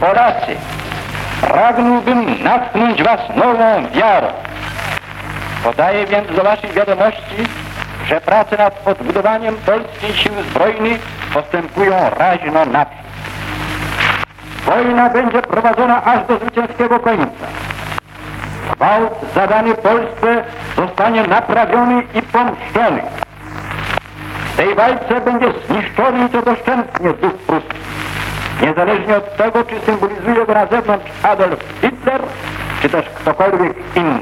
Polacy, pragnąłbym natknąć was nową wiarą. Podaję więc do waszej wiadomości, że prace nad odbudowaniem polskich sił zbrojnych postępują raźno naprzód. Wojna będzie prowadzona aż do zwycięskiego końca. Gwałt zadany Polsce zostanie naprawiony i pomszczony. W tej walce będzie zniszczony i to doszczętnie duch pruski. Niezależnie od tego, czy symbolizuje go na zewnątrz Adolf Hitler, czy też ktokolwiek inny.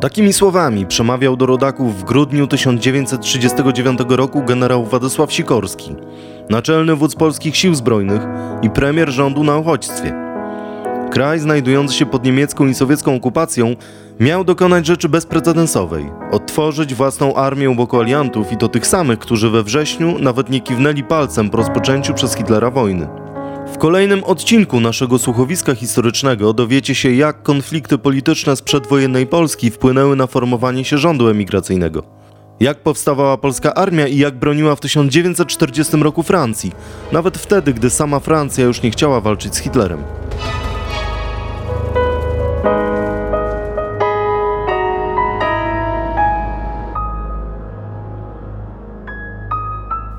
Takimi słowami przemawiał do rodaków w grudniu 1939 roku generał Władysław Sikorski, naczelny wódz polskich sił zbrojnych i premier rządu na uchodźstwie. Kraj znajdujący się pod niemiecką i sowiecką okupacją miał dokonać rzeczy bezprecedensowej odtworzyć własną armię wokół aliantów i to tych samych, którzy we wrześniu nawet nie kiwnęli palcem po rozpoczęciu przez Hitlera wojny. W kolejnym odcinku naszego słuchowiska historycznego dowiecie się, jak konflikty polityczne z przedwojennej Polski wpłynęły na formowanie się rządu emigracyjnego. Jak powstawała polska armia i jak broniła w 1940 roku Francji, nawet wtedy, gdy sama Francja już nie chciała walczyć z Hitlerem.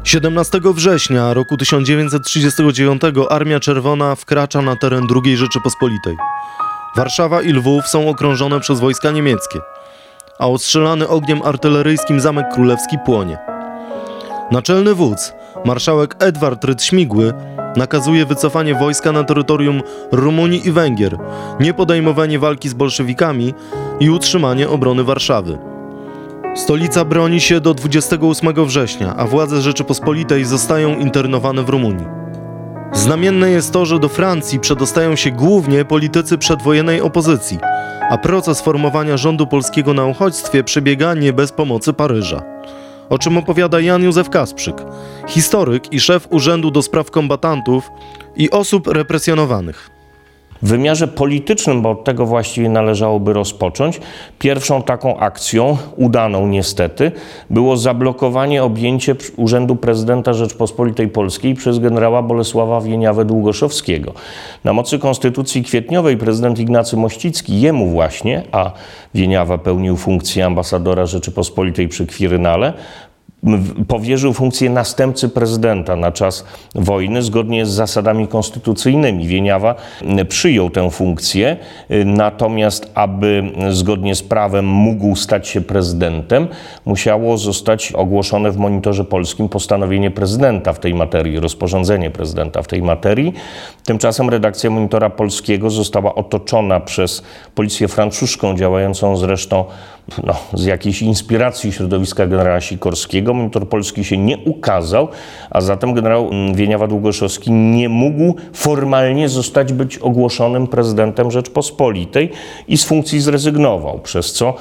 17 września roku 1939 Armia Czerwona wkracza na teren II Rzeczypospolitej. Warszawa i Lwów są okrążone przez wojska niemieckie, a ostrzelany ogniem artyleryjskim Zamek Królewski płonie. Naczelny wódz, marszałek Edward Rydśmigły, nakazuje wycofanie wojska na terytorium Rumunii i Węgier, niepodejmowanie walki z bolszewikami i utrzymanie obrony Warszawy. Stolica broni się do 28 września, a władze Rzeczypospolitej zostają internowane w Rumunii. Znamienne jest to, że do Francji przedostają się głównie politycy przedwojennej opozycji, a proces formowania rządu polskiego na uchodźstwie przebiega nie bez pomocy Paryża. O czym opowiada Jan Józef Kasprzyk, historyk i szef Urzędu do Spraw Kombatantów i Osób Represjonowanych. W wymiarze politycznym, bo od tego właściwie należałoby rozpocząć, pierwszą taką akcją, udaną niestety, było zablokowanie objęcie Urzędu Prezydenta Rzeczpospolitej Polskiej przez generała Bolesława Wieniawę-Długoszowskiego. Na mocy Konstytucji Kwietniowej prezydent Ignacy Mościcki, jemu właśnie, a Wieniawa pełnił funkcję ambasadora Rzeczypospolitej przy Kwirynale, powierzył funkcję następcy prezydenta na czas wojny zgodnie z zasadami konstytucyjnymi. Wieniawa przyjął tę funkcję, natomiast aby zgodnie z prawem mógł stać się prezydentem, musiało zostać ogłoszone w monitorze polskim postanowienie prezydenta w tej materii, rozporządzenie prezydenta w tej materii. Tymczasem redakcja monitora polskiego została otoczona przez policję francuszką, działającą zresztą no, z jakiejś inspiracji środowiska generała Sikorskiego. Monitor polski się nie ukazał, a zatem generał Wieniawa Długoszowski nie mógł formalnie zostać być ogłoszonym prezydentem Rzeczpospolitej i z funkcji zrezygnował, przez co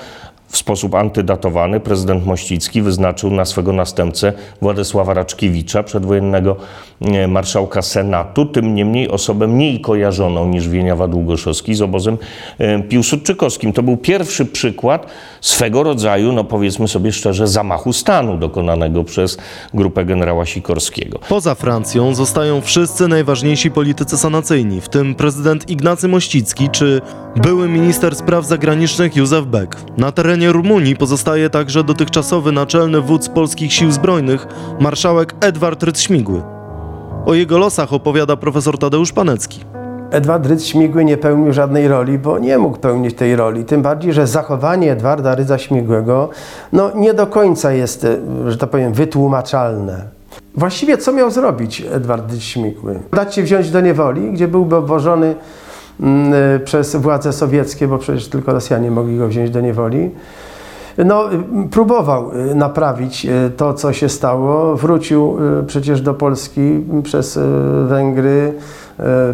w sposób antydatowany prezydent Mościcki wyznaczył na swego następcę Władysława Raczkiewicza, przedwojennego e, marszałka Senatu, tym niemniej osobę mniej kojarzoną niż Wieniawa Długoszowski z obozem e, piłsudczykowskim. To był pierwszy przykład swego rodzaju, no powiedzmy sobie szczerze, zamachu stanu dokonanego przez grupę generała Sikorskiego. Poza Francją zostają wszyscy najważniejsi politycy sanacyjni, w tym prezydent Ignacy Mościcki czy były minister spraw zagranicznych Józef Beck. Na terenie Rumunii pozostaje także dotychczasowy naczelny wódz polskich sił zbrojnych, marszałek Edward Rytśmigły. O jego losach opowiada profesor Tadeusz Panecki. Edward Rydz Śmigły nie pełnił żadnej roli, bo nie mógł pełnić tej roli. Tym bardziej, że zachowanie Edwarda Rydza Śmigłego no, nie do końca jest, że tak powiem, wytłumaczalne. Właściwie co miał zrobić Edward Śmigły? Dać się wziąć do niewoli, gdzie byłby obwożony przez władze sowieckie, bo przecież tylko Rosjanie mogli go wziąć do niewoli. No, próbował e, naprawić to, co się stało. Wrócił przecież do Polski przez Węgry,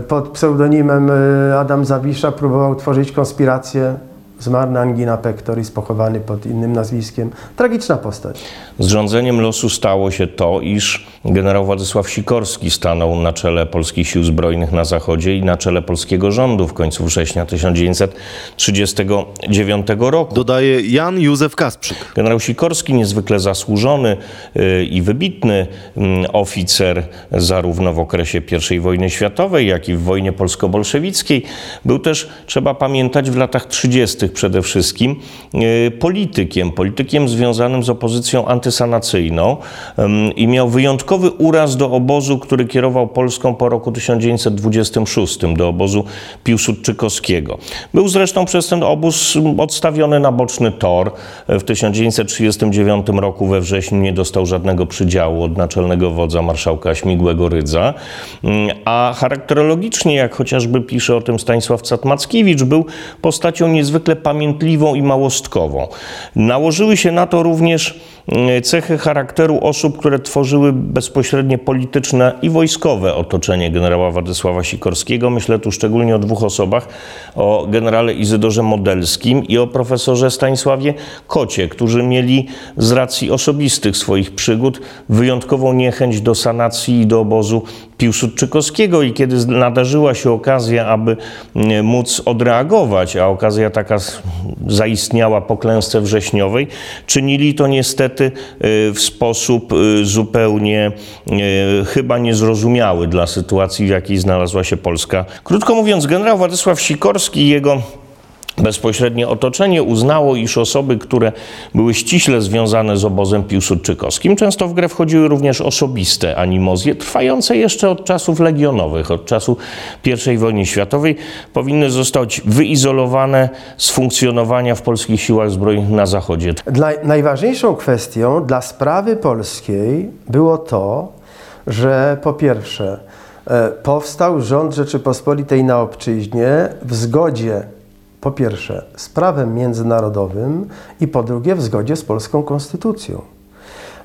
pod pseudonimem Adam Zawisza próbował tworzyć konspirację. Zmarł na angina pectoris, pochowany pod innym nazwiskiem. Tragiczna postać. Zrządzeniem losu stało się to, iż generał Władysław Sikorski stanął na czele polskich sił zbrojnych na zachodzie i na czele polskiego rządu w końcu września 1939 roku. Dodaje Jan Józef Kasprzyk. Generał Sikorski, niezwykle zasłużony y, i wybitny mm, oficer, zarówno w okresie I wojny światowej, jak i w wojnie polsko-bolszewickiej, był też, trzeba pamiętać, w latach 30. przede wszystkim y, politykiem, politykiem związanym z opozycją antysanacyjną i miał wyjątkowy uraz do obozu, który kierował Polską po roku 1926, do obozu Piłsudczykowskiego. Był zresztą przez ten obóz odstawiony na boczny tor. W 1939 roku we wrześniu nie dostał żadnego przydziału od naczelnego wodza marszałka Śmigłego Rydza, a charakterologicznie, jak chociażby pisze o tym Stanisław Catmackiewicz, był postacią niezwykle pamiętliwą i małostkową. Nałożyły się na to również mm, cechy charakteru osób, które tworzyły bezpośrednie polityczne i wojskowe otoczenie generała Władysława Sikorskiego. Myślę tu szczególnie o dwóch osobach, o generale Izydorze Modelskim i o profesorze Stanisławie Kocie, którzy mieli z racji osobistych swoich przygód wyjątkową niechęć do sanacji i do obozu Piłsudczykowskiego i kiedy nadarzyła się okazja, aby mm, móc odreagować, a okazja taka zaistniała po klęsce wrześniowej, czynili to niestety y, w sposób y, zupełnie y, chyba niezrozumiały dla sytuacji, w jakiej znalazła się Polska. Krótko mówiąc, generał Władysław Sikorski i jego Bezpośrednie otoczenie uznało, iż osoby, które były ściśle związane z obozem piłsudczykowskim, często w grę wchodziły również osobiste animozje, trwające jeszcze od czasów legionowych, od czasu I wojny światowej, powinny zostać wyizolowane z funkcjonowania w polskich siłach zbrojnych na Zachodzie. Dla, najważniejszą kwestią dla sprawy polskiej było to, że po pierwsze e, powstał rząd Rzeczypospolitej na obczyźnie w zgodzie po pierwsze z prawem międzynarodowym i po drugie w zgodzie z polską konstytucją.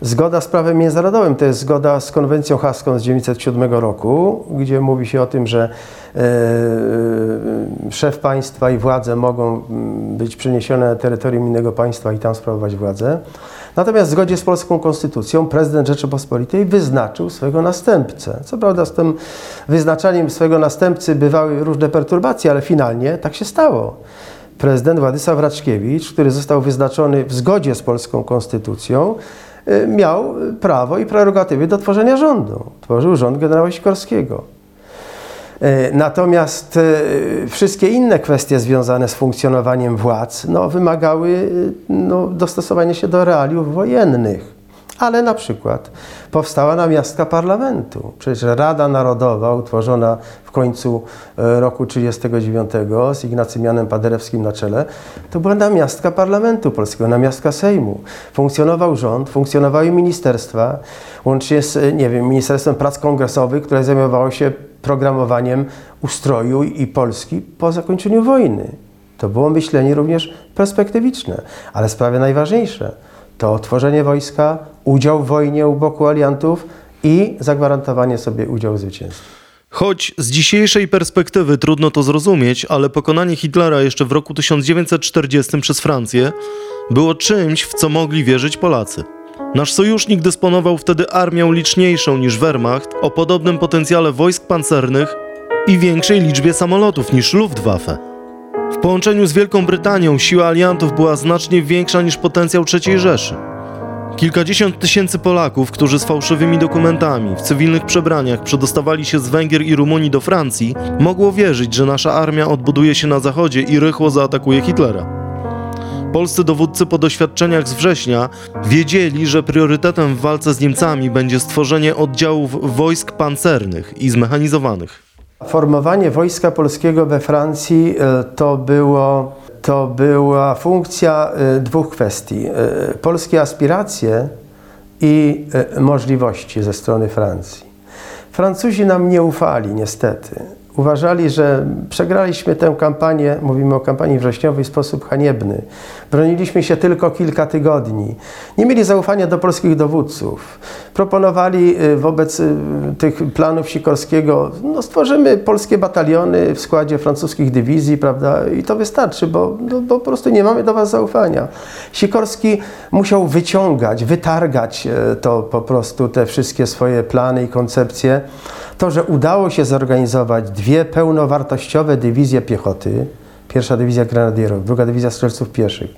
Zgoda z prawem międzynarodowym to jest zgoda z konwencją haską z 1907 roku, gdzie mówi się o tym, że e, szef państwa i władze mogą mm, być przeniesione na terytorium innego państwa i tam sprawować władzę. Natomiast w zgodzie z polską konstytucją prezydent Rzeczypospolitej wyznaczył swojego następcę. Co prawda z tym wyznaczaniem swojego następcy bywały różne perturbacje, ale finalnie tak się stało. Prezydent Władysław Raczkiewicz, który został wyznaczony w zgodzie z polską konstytucją, y, miał prawo i prerogatywy do tworzenia rządu. Tworzył rząd generała Sikorskiego. E, natomiast e, wszystkie inne kwestie związane z funkcjonowaniem władz no, wymagały e, no, dostosowania się do realiów wojennych. Ale na przykład powstała namiastka parlamentu. Przecież Rada Narodowa, utworzona w końcu roku 1939 z Ignacym Janem Paderewskim na czele, to była namiastka parlamentu polskiego, namiastka Sejmu. Funkcjonował rząd, funkcjonowały ministerstwa, łącznie z, nie wiem, Ministerstwem Prac Kongresowych, które zajmowało się programowaniem ustroju i Polski po zakończeniu wojny. To było myślenie również perspektywiczne, ale sprawy najważniejsze to tworzenie wojska, udział w wojnie u boku aliantów i zagwarantowanie sobie udziału w zwycięstwie. Choć z dzisiejszej perspektywy trudno to zrozumieć, ale pokonanie Hitlera jeszcze w roku 1940 przez Francję było czymś, w co mogli wierzyć Polacy. Nasz sojusznik dysponował wtedy armią liczniejszą niż Wehrmacht, o podobnym potencjale wojsk pancernych i większej liczbie samolotów niż Luftwaffe. W połączeniu z Wielką Brytanią siła aliantów była znacznie większa niż potencjał III Rzeszy. Kilkadziesiąt tysięcy Polaków, którzy z fałszywymi dokumentami, w cywilnych przebraniach przedostawali się z Węgier i Rumunii do Francji, mogło wierzyć, że nasza armia odbuduje się na zachodzie i rychło zaatakuje Hitlera. Polscy dowódcy po doświadczeniach z września wiedzieli, że priorytetem w walce z Niemcami będzie stworzenie oddziałów wojsk pancernych i zmechanizowanych. Formowanie wojska polskiego we Francji e, to, było, to była funkcja e, dwóch kwestii. E, polskie aspiracje i możliwości ze strony Francji. Francuzi nam nie ufali, niestety uważali, że przegraliśmy tę kampanię, mówimy o kampanii wrześniowej, w sposób haniebny. Broniliśmy się tylko kilka tygodni. Nie mieli zaufania do polskich dowódców. Proponowali y, wobec y, tych planów Sikorskiego, no stworzymy polskie bataliony w składzie francuskich dywizji, prawda, i to wystarczy, bo, no, bo po prostu nie mamy do was zaufania. Sikorski musiał wyciągać, wytargać e, to po prostu, te wszystkie swoje plany i koncepcje. To, że udało się zorganizować dwie pełnowartościowe dywizje piechoty, pierwsza dywizja grenadierów, druga dywizja strzelców pieszych,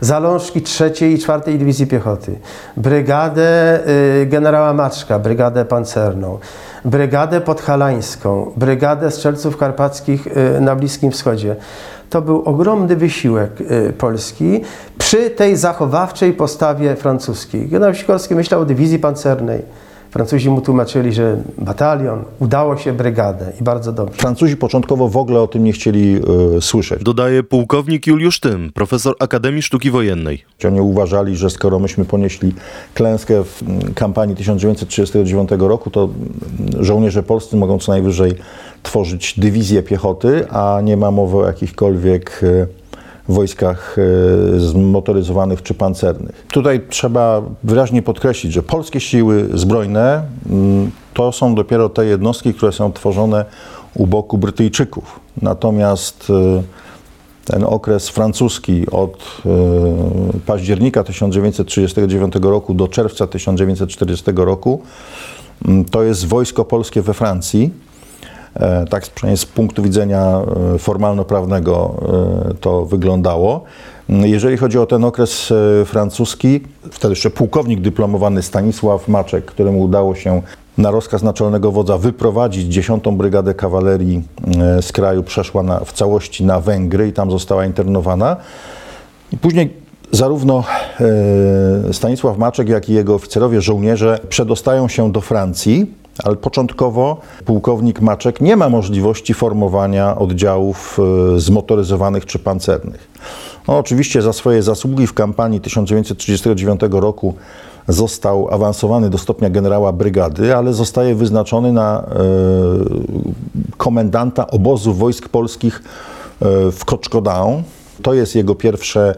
zalążki trzeciej i czwartej dywizji piechoty, brygadę y, generała Maczka, brygadę pancerną, brygadę podhalańską, brygadę strzelców karpackich y, na Bliskim Wschodzie. To był ogromny wysiłek y, Polski przy tej zachowawczej postawie francuskiej. Generał Sikorski myślał o dywizji pancernej, Francuzi mu tłumaczyli, że batalion, udało się brygadę i bardzo dobrze. Francuzi początkowo w ogóle o tym nie chcieli y, słyszeć. Dodaje pułkownik Juliusz Tym, profesor Akademii Sztuki Wojennej. Oni uważali, że skoro myśmy ponieśli klęskę w kampanii 1939 roku, to żołnierze polscy mogą co najwyżej tworzyć dywizję piechoty, a nie ma mowy o jakichkolwiek y, wojskach e, zmotoryzowanych czy pancernych. Tutaj trzeba wyraźnie podkreślić, że polskie siły zbrojne mm, to są dopiero te jednostki, które są tworzone u boku Brytyjczyków. Natomiast e, ten okres francuski od e, października 1939 roku do czerwca 1940 roku mm, to jest wojsko polskie we Francji tak przynajmniej z punktu widzenia e, formalno-prawnego e, to wyglądało. Jeżeli chodzi o ten okres francuski, wtedy jeszcze pułkownik dyplomowany Stanisław Maczek, któremu udało się na rozkaz naczelnego wodza wyprowadzić 10. Brygadę Kawalerii z kraju, przeszła na, w całości na Węgry i tam została internowana. I później zarówno Stanisław Maczek, jak i jego oficerowie, żołnierze przedostają się do Francji ale początkowo pułkownik Maczek nie ma możliwości formowania oddziałów e, zmotoryzowanych czy pancernych. No, oczywiście za swoje zasługi w kampanii 1939 roku został awansowany do stopnia generała brygady, ale zostaje wyznaczony na e, komendanta obozu wojsk polskich e, w Koczkodaun. To jest jego pierwsze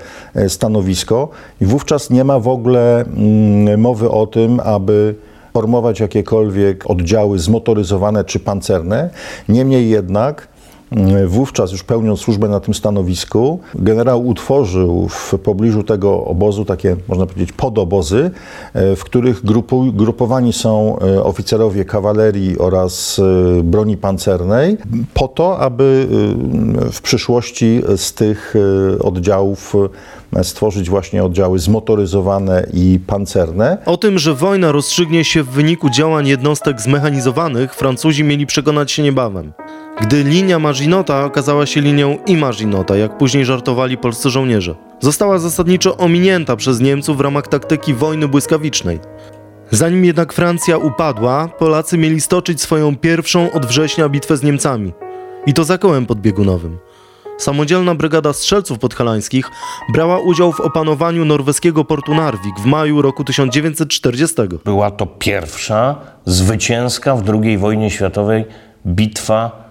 stanowisko i wówczas nie ma w ogóle mm, mowy o tym, aby formować jakiekolwiek oddziały zmotoryzowane czy pancerne. Niemniej jednak Wówczas, już pełniąc służbę na tym stanowisku, generał utworzył w pobliżu tego obozu takie, można powiedzieć, podobozy, e, w których grupu, grupowani są e, oficerowie kawalerii oraz e, broni pancernej, po to, aby w przyszłości z tych oddziałów stworzyć właśnie oddziały zmotoryzowane i pancerne. O tym, że wojna rozstrzygnie się w wyniku działań jednostek zmechanizowanych, Francuzi mieli przekonać się niebawem. Gdy linia Maginota okazała się linią i Maginota, jak później żartowali polscy żołnierze. Została zasadniczo ominięta przez Niemców w ramach taktyki wojny błyskawicznej. Zanim jednak Francja upadła, Polacy mieli stoczyć swoją pierwszą od września bitwę z Niemcami. I to za kołem podbiegunowym. Samodzielna Brygada Strzelców Podhalańskich brała udział w opanowaniu norweskiego portu Narvik w maju roku 1940. Była to pierwsza zwycięska w II wojnie światowej bitwa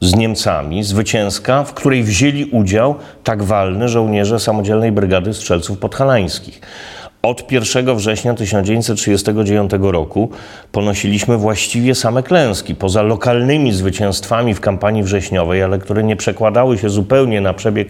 z Niemcami, zwycięska, w której wzięli udział tak walny żołnierze Samodzielnej Brygady Strzelców Podhalańskich. Od 1 września 1939 roku ponosiliśmy właściwie same klęski, poza lokalnymi zwycięstwami w kampanii wrześniowej, ale które nie przekładały się zupełnie na przebieg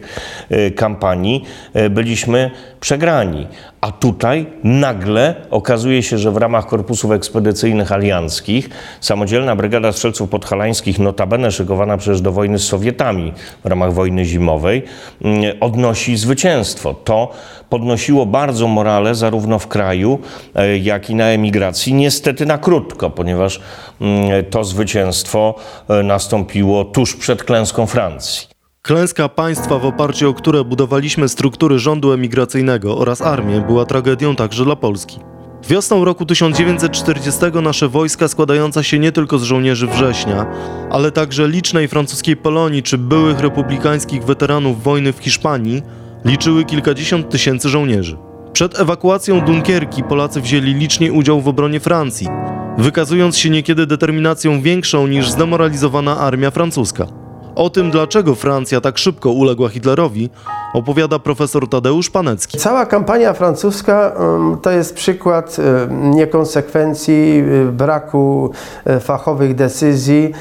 e, kampanii, e, byliśmy przegrani. A tutaj nagle okazuje się, że w ramach korpusów ekspedycyjnych alianckich samodzielna Brygada Strzelców Podhalańskich, notabene szykowana przecież do wojny z Sowietami w ramach wojny zimowej, mm, odnosi zwycięstwo. To podnosiło bardzo morale zarówno w kraju, e, jak i na emigracji. Niestety na krótko, ponieważ mm, to zwycięstwo e, nastąpiło tuż przed klęską Francji. Klęska państwa, w oparciu o które budowaliśmy struktury rządu emigracyjnego oraz armię, była tragedią także dla Polski. Wiosną roku 1940 nasze wojska, składające się nie tylko z żołnierzy września, ale także licznej francuskiej Polonii czy byłych republikańskich weteranów wojny w Hiszpanii, liczyły kilkadziesiąt tysięcy żołnierzy. Przed ewakuacją Dunkierki Polacy wzięli licznie udział w obronie Francji, wykazując się niekiedy determinacją większą niż zdemoralizowana armia francuska. O tym, dlaczego Francja tak szybko uległa Hitlerowi, opowiada profesor Tadeusz Panecki. Cała kampania francuska to jest przykład niekonsekwencji, braku y, fachowych decyzji,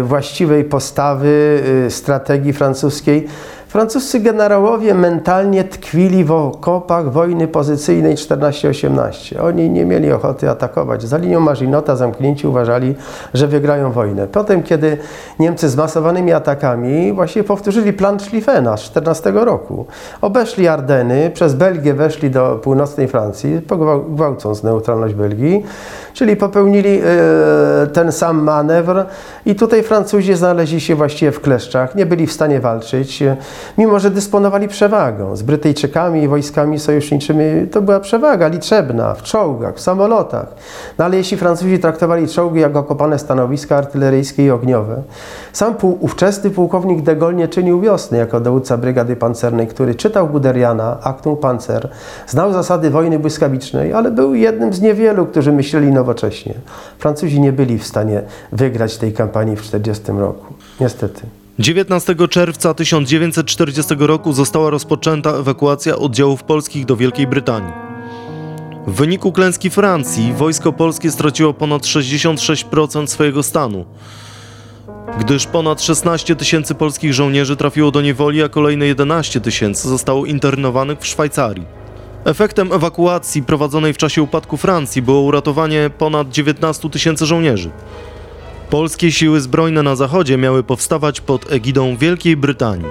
y, właściwej postawy, y, strategii francuskiej. Francuscy generałowie mentalnie tkwili w okopach wojny pozycyjnej 14-18. Oni nie mieli ochoty atakować. Za linią Maginota zamknięci uważali, że wygrają wojnę. Potem, kiedy Niemcy z masowanymi atakami właśnie powtórzyli plan Schlieffena z 14 roku. Obeszli Ardeny, przez Belgię weszli do północnej Francji, gwałcąc neutralność Belgii, czyli popełnili e, ten sam manewr i tutaj Francuzi znaleźli się właściwie w kleszczach, nie byli w stanie walczyć, mimo że dysponowali przewagą. Z Brytyjczykami i wojskami sojuszniczymi to była przewaga liczebna, w czołgach, w samolotach. No ale jeśli Francuzi traktowali czołgi jako okopane stanowiska artyleryjskie i ogniowe, sam pół, ówczesny pułkownik de Gaulle nie czynił wiosny jako dowódca brygady pancernej, który czytał Guderiana, Actum Panzer, znał zasady wojny błyskawicznej, ale był jednym z niewielu, którzy myśleli nowocześnie. Francuzi nie byli w stanie wygrać tej kampanii w 1940 roku. Niestety. 19 czerwca 1940 roku została rozpoczęta ewakuacja oddziałów polskich do Wielkiej Brytanii. W wyniku klęski Francji wojsko polskie straciło ponad 66% swojego stanu, gdyż ponad 16 tysięcy polskich żołnierzy trafiło do niewoli, a kolejne 11 tysięcy zostało internowanych w Szwajcarii. Efektem ewakuacji prowadzonej w czasie upadku Francji było uratowanie ponad 19 tysięcy żołnierzy. Polskie siły zbrojne na zachodzie miały powstawać pod egidą Wielkiej Brytanii.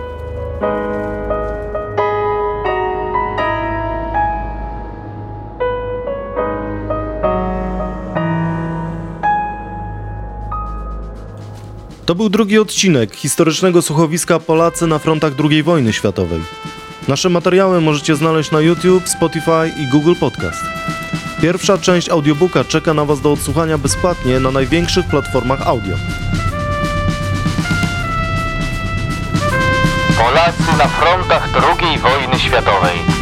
To był drugi odcinek historycznego słuchowiska Polacy na frontach II wojny światowej. Nasze materiały możecie znaleźć na YouTube, Spotify i Google Podcast. Pierwsza część audiobooka czeka na Was do odsłuchania bezpłatnie na największych platformach audio. Polacy na frontach II wojny światowej.